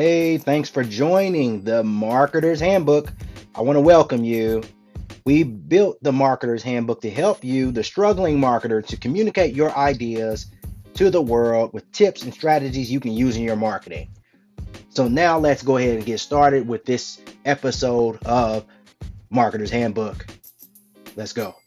Hey, thanks for joining the Marketer's Handbook. I want to welcome you. We built the Marketer's Handbook to help you, the struggling marketer, to communicate your ideas to the world with tips and strategies you can use in your marketing. So, now let's go ahead and get started with this episode of Marketer's Handbook. Let's go.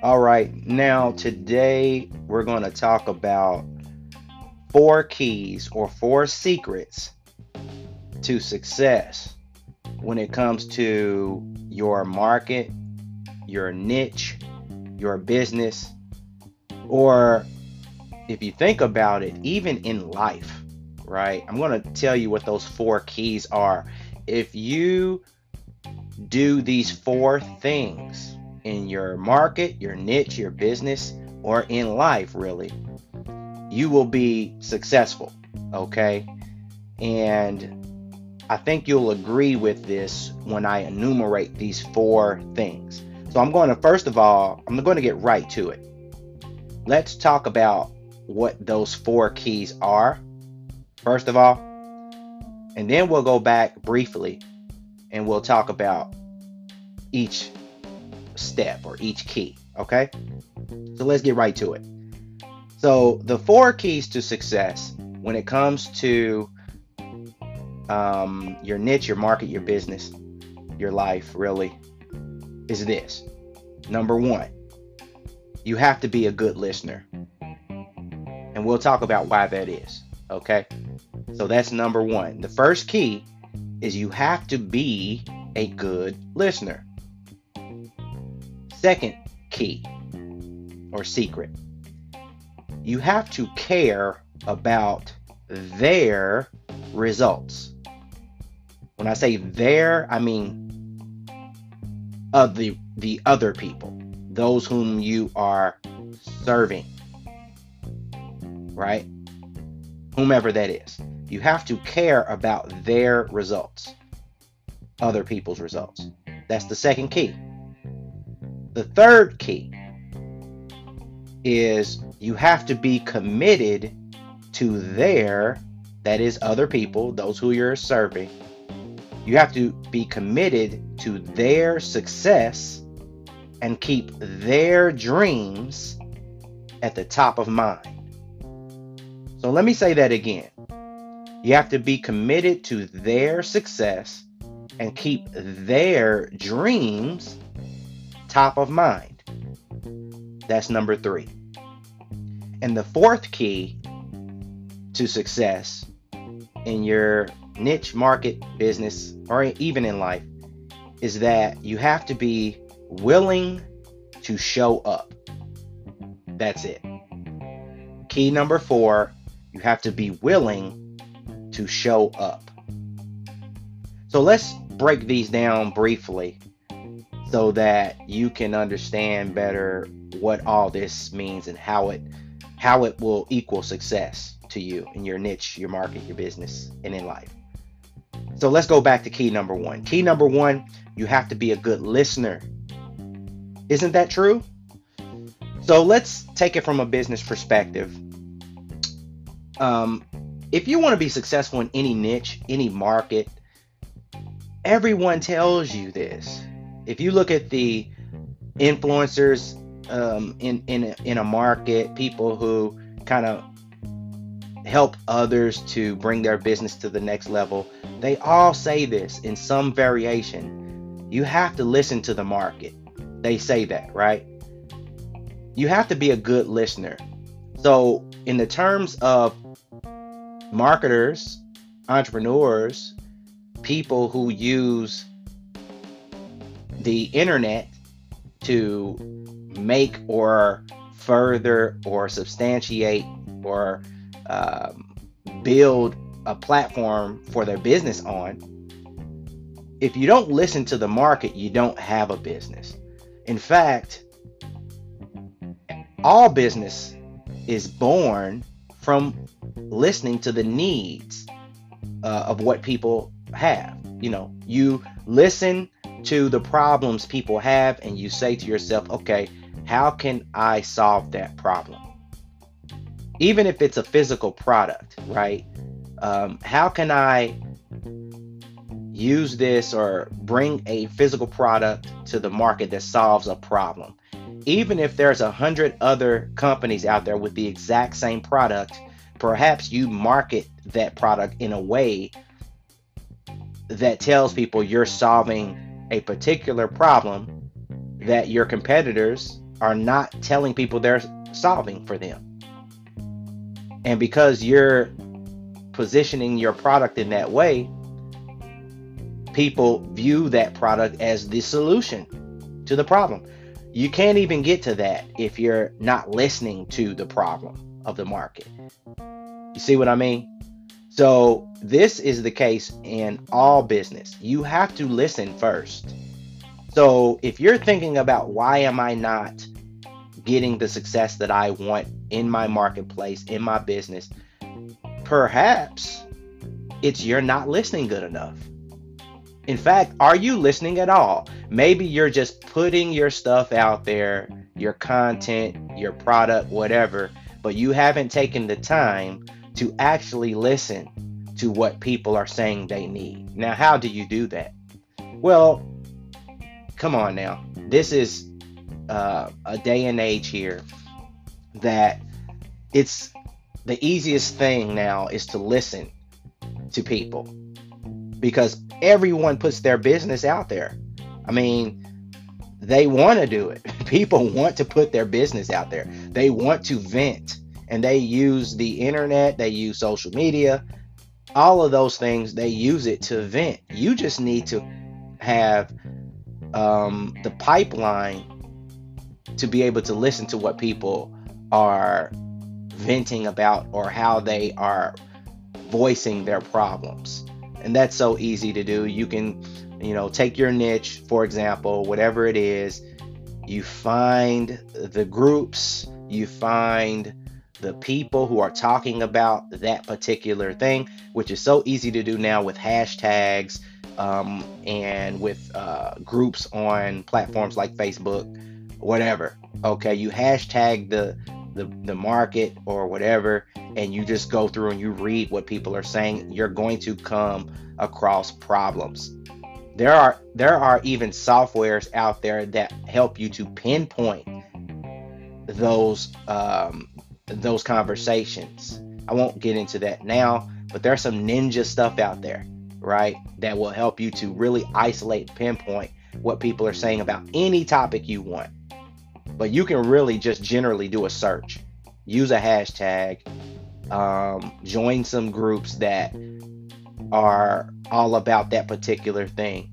All right, now today we're going to talk about four keys or four secrets to success when it comes to your market, your niche, your business, or if you think about it, even in life, right? I'm going to tell you what those four keys are. If you do these four things, in your market, your niche, your business, or in life, really, you will be successful. Okay. And I think you'll agree with this when I enumerate these four things. So I'm going to, first of all, I'm going to get right to it. Let's talk about what those four keys are, first of all. And then we'll go back briefly and we'll talk about each step or each key. Okay. So let's get right to it. So, the four keys to success when it comes to um, your niche, your market, your business, your life, really, is this. Number one, you have to be a good listener. And we'll talk about why that is. Okay. So, that's number one. The first key is you have to be a good listener. Second key or secret you have to care about their results. When I say their, I mean of the the other people, those whom you are serving. Right? Whomever that is. You have to care about their results. Other people's results. That's the second key. The third key is you have to be committed to their, that is, other people, those who you're serving. You have to be committed to their success and keep their dreams at the top of mind. So let me say that again. You have to be committed to their success and keep their dreams top of mind. That's number three. And the fourth key to success in your niche market business or even in life is that you have to be willing to show up. That's it. Key number four, you have to be willing to show up. So let's break these down briefly so that you can understand better what all this means and how it how it will equal success to you in your niche, your market, your business, and in life. So let's go back to key number 1. Key number 1, you have to be a good listener. Isn't that true? So let's take it from a business perspective. Um, if you want to be successful in any niche, any market, everyone tells you this if you look at the influencers um, in in a, in a market, people who kind of help others to bring their business to the next level, they all say this in some variation. You have to listen to the market. They say that, right? You have to be a good listener. So, in the terms of marketers, entrepreneurs, people who use the internet to make or further or substantiate or um, build a platform for their business on, if you don't listen to the market, you don't have a business. In fact, all business is born from listening to the needs uh, of what people have you know, you listen to the problems people have and you say to yourself, okay, how can I solve that problem? Even if it's a physical product, right? Um, how can I use this or bring a physical product to the market that solves a problem? Even if there's a hundred other companies out there with the exact same product, perhaps you market that product in a way that tells people you're solving a particular problem that your competitors are not telling people they're solving for them. And because you're positioning your product in that way, people view that product as the solution to the problem. You can't even get to that if you're not listening to the problem of the market. You see what I mean? So, this is the case in all business. You have to listen first. So, if you're thinking about why am I not getting the success that I want in my marketplace, in my business, perhaps it's you're not listening good enough. In fact, are you listening at all? Maybe you're just putting your stuff out there, your content, your product, whatever, but you haven't taken the time to actually listen to what people are saying they need. Now, how do you do that? Well, come on now. This is uh, a day and age here that it's the easiest thing now is to listen to people because everyone puts their business out there. I mean, they want to do it. People want to put their business out there. They want to vent and they use the internet, they use social media, all of those things, they use it to vent. You just need to have um, the pipeline to be able to listen to what people are venting about or how they are voicing their problems. And that's so easy to do. You can, you know, take your niche, for example, whatever it is, you find the groups, you find the people who are talking about that particular thing, which is so easy to do now with hashtags um, and with uh, groups on platforms like Facebook, whatever. Okay, you hashtag the, the the market or whatever, and you just go through and you read what people are saying. You're going to come across problems. There are there are even softwares out there that help you to pinpoint those um, those conversations. I won't get into that now, but there's some ninja stuff out there, right? That will help you to really isolate, pinpoint what people are saying about any topic you want. But you can really just generally do a search, use a hashtag, um, join some groups that are all about that particular thing,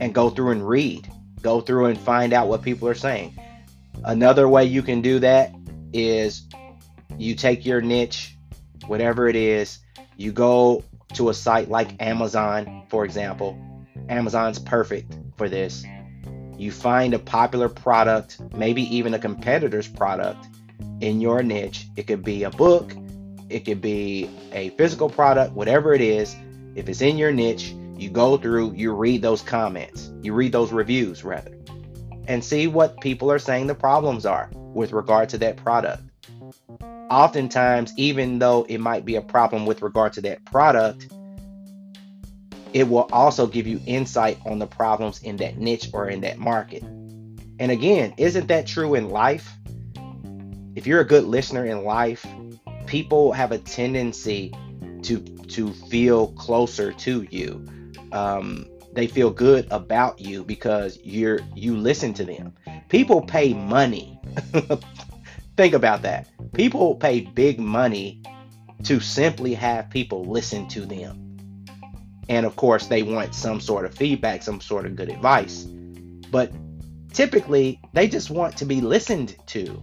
and go through and read. Go through and find out what people are saying. Another way you can do that is you take your niche, whatever it is, you go to a site like Amazon, for example. Amazon's perfect for this. You find a popular product, maybe even a competitor's product in your niche. It could be a book, it could be a physical product, whatever it is. If it's in your niche, you go through, you read those comments, you read those reviews rather, and see what people are saying the problems are with regard to that product oftentimes, even though it might be a problem with regard to that product, it will also give you insight on the problems in that niche or in that market. And again, isn't that true in life? If you're a good listener in life, people have a tendency to to feel closer to you. Um, they feel good about you because you're you listen to them. People pay money Think about that. People pay big money to simply have people listen to them. And of course, they want some sort of feedback, some sort of good advice. But typically, they just want to be listened to.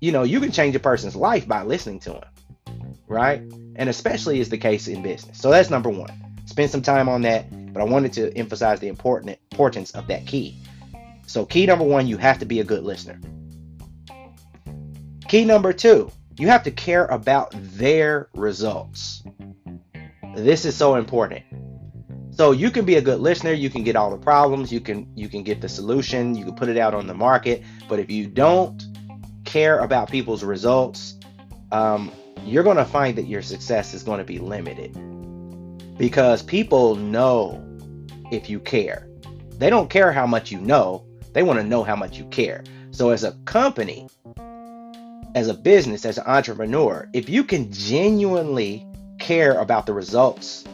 You know, you can change a person's life by listening to them, right? And especially is the case in business. So that's number one. Spend some time on that, but I wanted to emphasize the important importance of that key. So, key number one, you have to be a good listener. Key number two, you have to care about their results. This is so important. So you can be a good listener, you can get all the problems, you can you can get the solution, you can put it out on the market, but if you don't care about people's results, um, you're going to find that your success is going to be limited because people know if you care. They don't care how much you know, they want to know how much you care. So, as a company, as a business, as an entrepreneur, if you can genuinely care about the results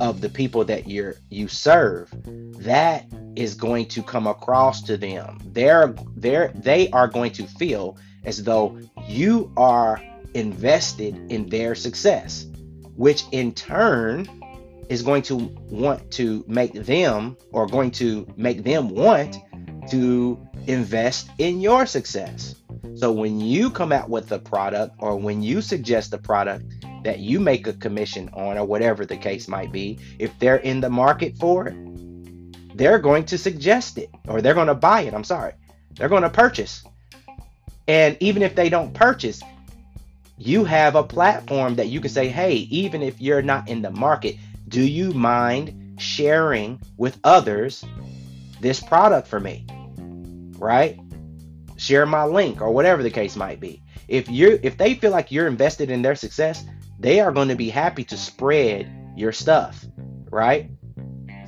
of the people that you're you serve, that is going to come across to them. They're they're they are going to feel as though you are invested in their success, which in turn is going to want to make them or going to make them want to invest in your success. So when you come out with a product or when you suggest a product that you make a commission on or whatever the case might be, if they're in the market for it, they're going to suggest it or they're going to buy it. I'm sorry. They're going to purchase. And even if they don't purchase, you have a platform that you can say, hey, even if you're not in the market, do you mind sharing with others this product for me? Right? Share my link or whatever the case might be. If you if they feel like you're invested in their success, they are going to be happy to spread your stuff, right?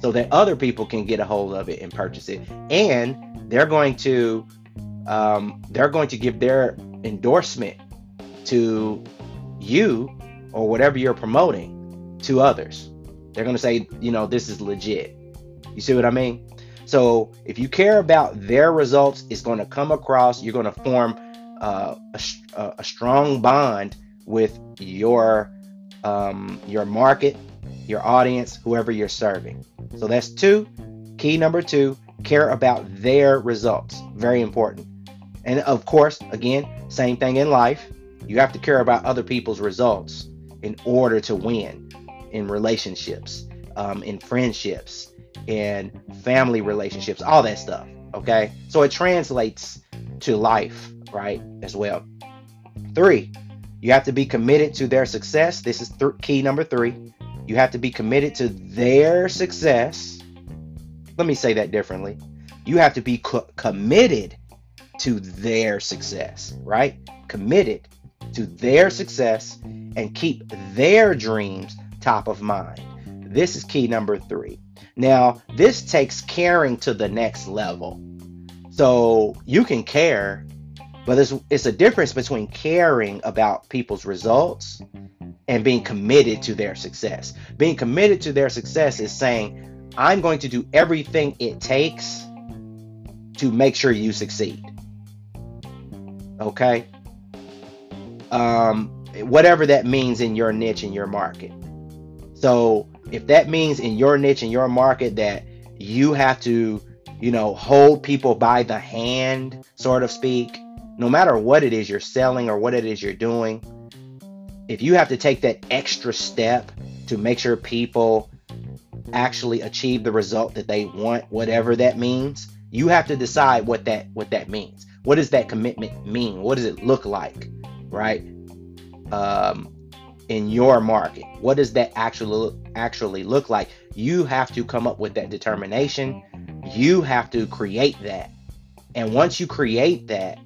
So that other people can get a hold of it and purchase it. And they're going to um, they're going to give their endorsement to you or whatever you're promoting to others. They're going to say, you know, this is legit. You see what I mean? So if you care about their results, it's going to come across. You're going to form uh, a, a, strong bond with your um, your market, your audience, whoever you're serving. So that's two. Key number two: care about their results. Very important. And of course, again, same thing in life. You have to care about other people's results in order to win in relationships, um, in friendships, in family relationships, all that stuff. Okay. So it translates to life, right? As well. Three, you have to be committed to their success. This is th- key number three. You have to be committed to their success. Let me say that differently. You have to be co- committed to their success, right? Committed to their success and keep their dreams top of mind. This is key number three. Now, this takes caring to the next level. So you can care, but it's, it's a difference between caring about people's results and being committed to their success. Being committed to their success is saying, I'm going to do everything it takes to make sure you succeed. Okay. Um, whatever that means in your niche in your market. So if that means in your niche in your market that you have to, you know, hold people by the hand, sort of speak, no matter what it is you're selling or what it is you're doing, if you have to take that extra step to make sure people actually achieve the result that they want, whatever that means, you have to decide what that what that means. What does that commitment mean? What does it look like, right? Um, in your market, what does that actually actually look like? You have to come up with that determination. You have to create that, and once you create that,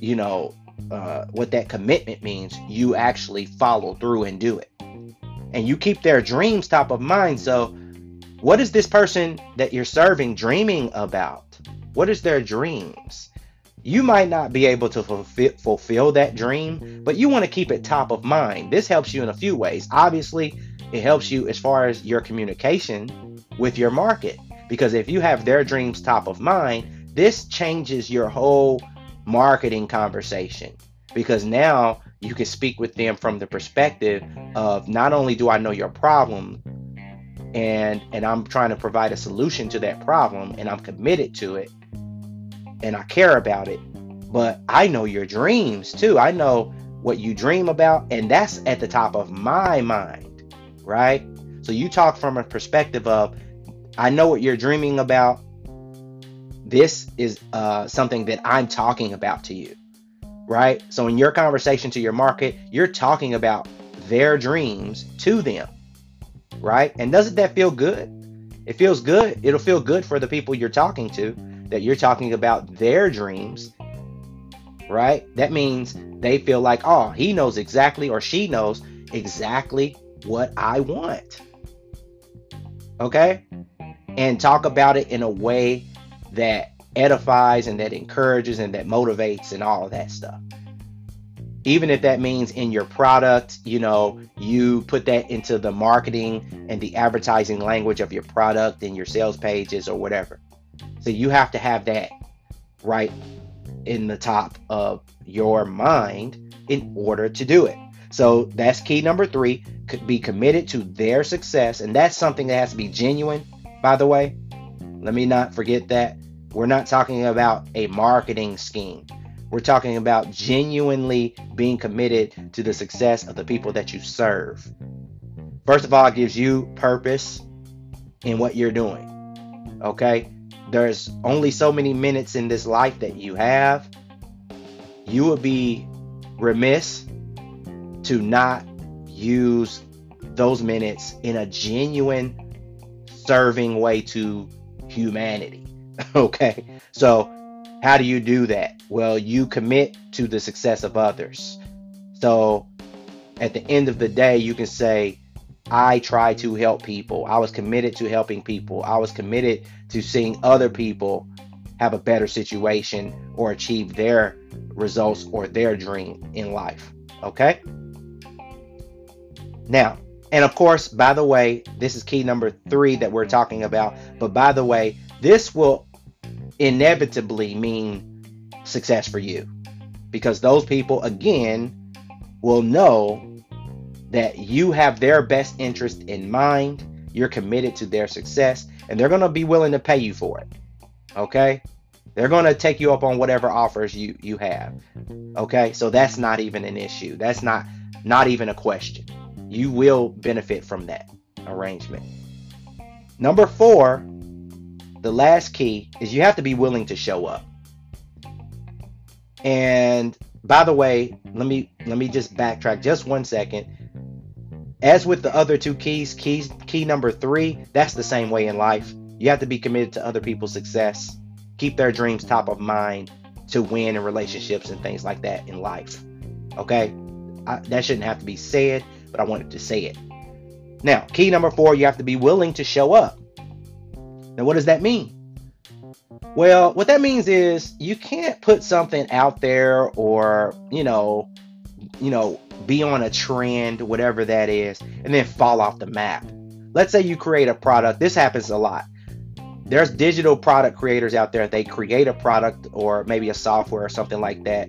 you know uh, what that commitment means. You actually follow through and do it, and you keep their dreams top of mind. So, what is this person that you're serving dreaming about? What is their dreams? you might not be able to fulfill, fulfill that dream, but you want to keep it top of mind. This helps you in a few ways. Obviously, it helps you mm-hmm. as far as your communication with your market. Because if you have their dreams top of mind, this changes your whole marketing conversation. Because now you can speak with them from the perspective of not only do I know your problem and and I'm trying to provide a solution to that problem and I'm committed to it, and I care about it. But I know your dreams too. I know what you dream about, and that's at the top of my mind, right? So you talk from a perspective of, I know what you're dreaming about. This is uh, something that I'm talking about to you, right? So in your conversation to your market, you're talking about their dreams to them, right? And doesn't that feel good? It feels good. It'll feel good for the people you're talking to that you're talking about their dreams, right? That means they feel like, oh, he knows exactly or she knows exactly what I want. Okay? And talk about it in a way that edifies and that encourages and that motivates and all of that stuff. Even if that means in your product, you know, you put that into the marketing and the advertising language of your product and your sales pages or whatever. So you have to have that right in the top of your mind in order to do it. So that's key number three. Could be committed to their success, and that's something that has to be genuine. By the way, let me not forget that we're not talking about a marketing scheme. We're talking about genuinely being committed to the success of the people that you serve. First of all, it gives you purpose in what you're doing. Okay? There's only so many minutes in this life that you have. You would be remiss to not use those minutes in a genuine serving way to humanity. okay. So, how do you do that? Well, you commit to the success of others. So, at the end of the day, you can say, I try to help people. I was committed to helping people. I was committed to seeing other people have a better situation or achieve their results or their dream in life. Okay? Now, and of course, by the way, this is key number three that we're talking about. But by the way, this will inevitably mean success for you because those people, again, will know that you have their best interest in mind. You're committed to their success, and they're going to be willing to pay you for it. Okay? They're going to take you up on whatever offers you you have. Okay? So that's not even an issue. That's not not even a question you will benefit from that arrangement. Number four, the last key is you have to be willing to show up. And by the way, let me let me just backtrack just one second. As with the other two keys, keys key number 3, that's the same way in life. You have to be committed to other people's success. Keep their dreams top of mind to win in relationships and things like that in life. Okay? I, that shouldn't have to be said, but I wanted to say it. Now, key number four, you have to be willing to show up. Now, what does that mean? Well, what that means is you can't put something out there or, you know, you know, be on a trend, whatever that is, and then fall off the map. Let's say you create a product. This happens a lot. There's digital product creators out there. They create a product or maybe a software or something like that.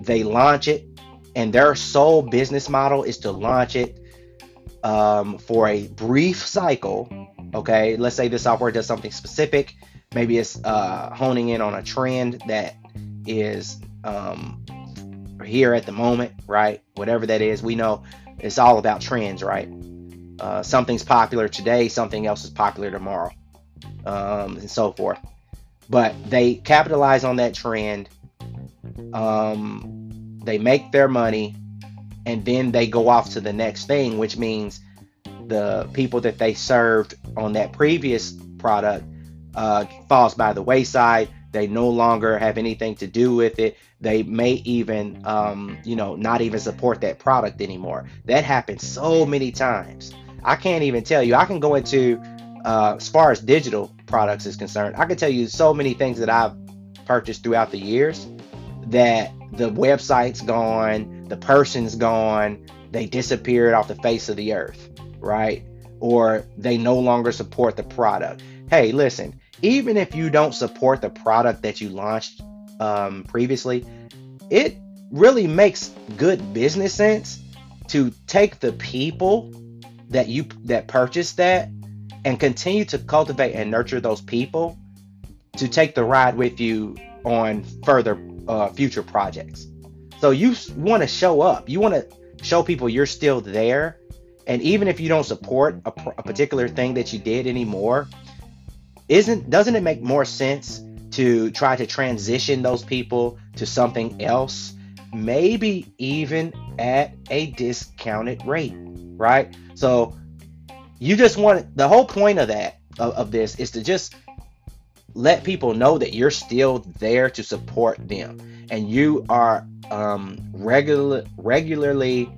They launch it, and their sole business model is to launch it um, for a brief cycle. Okay, let's say the software does something specific. Maybe it's uh, honing in on a trend that is um, here at the moment, right? Whatever that is, we know it's all about trends, right? Uh, something's popular today, something else is popular tomorrow, um, and so forth. But they capitalize on that trend. Um, they make their money, and then they go off to the next thing, which means the people that they served on that previous product uh, falls by the wayside. They no longer have anything to do with it. They may even, um, you know, not even support that product anymore. That happens so many times. I can't even tell you. I can go into, uh, as far as digital products is concerned, I can tell you so many things that I've purchased throughout the years that the website's gone, the person's gone, they disappeared off the face of the earth, right? Or they no longer support the product. Hey, listen, even if you don't support the product that you launched um, previously, it really makes good business sense to take the people that you that purchased that and continue to cultivate and nurture those people to take the ride with you on further uh, future projects. So you want to show up. You want to show people you're still there. And even if you don't support a, a particular thing that you did anymore, isn't doesn't it make more sense to try to transition those people to something else, maybe even at a discounted rate, right? So you just want the whole point of that of, of this is to just let people know that you're still there to support them. And you are um, regular regularly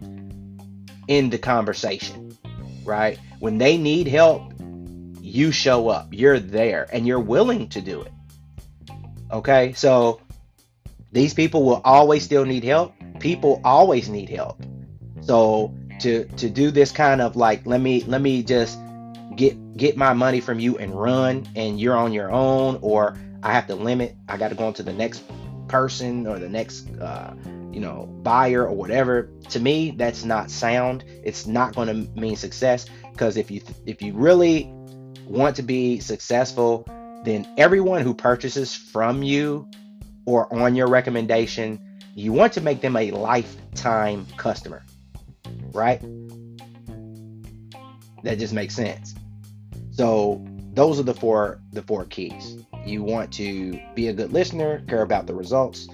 in the conversation right? When they need help you show up. You're there and you're willing to do it. Okay? So these people will always still need help. People always need help. So to to do this kind of like let me let me just get my money from you and run and you're on your own or i have to limit i got to go on to the next person or the next uh, you know buyer or whatever. To me that's not sound. It's not going to mean success because if you if you really want to be successful then everyone who purchases from you or on your recommendation you want to make them a lifetime customer right? That just makes sense so those are the four the four keys. You want to be a good listener, care about the results,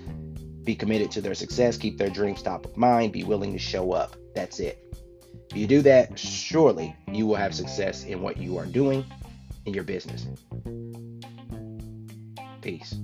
be committed to their success, keep their dreams top of mind, be willing to show up. That's it. If you do that, surely you will have success in what you are doing in your business. Peace.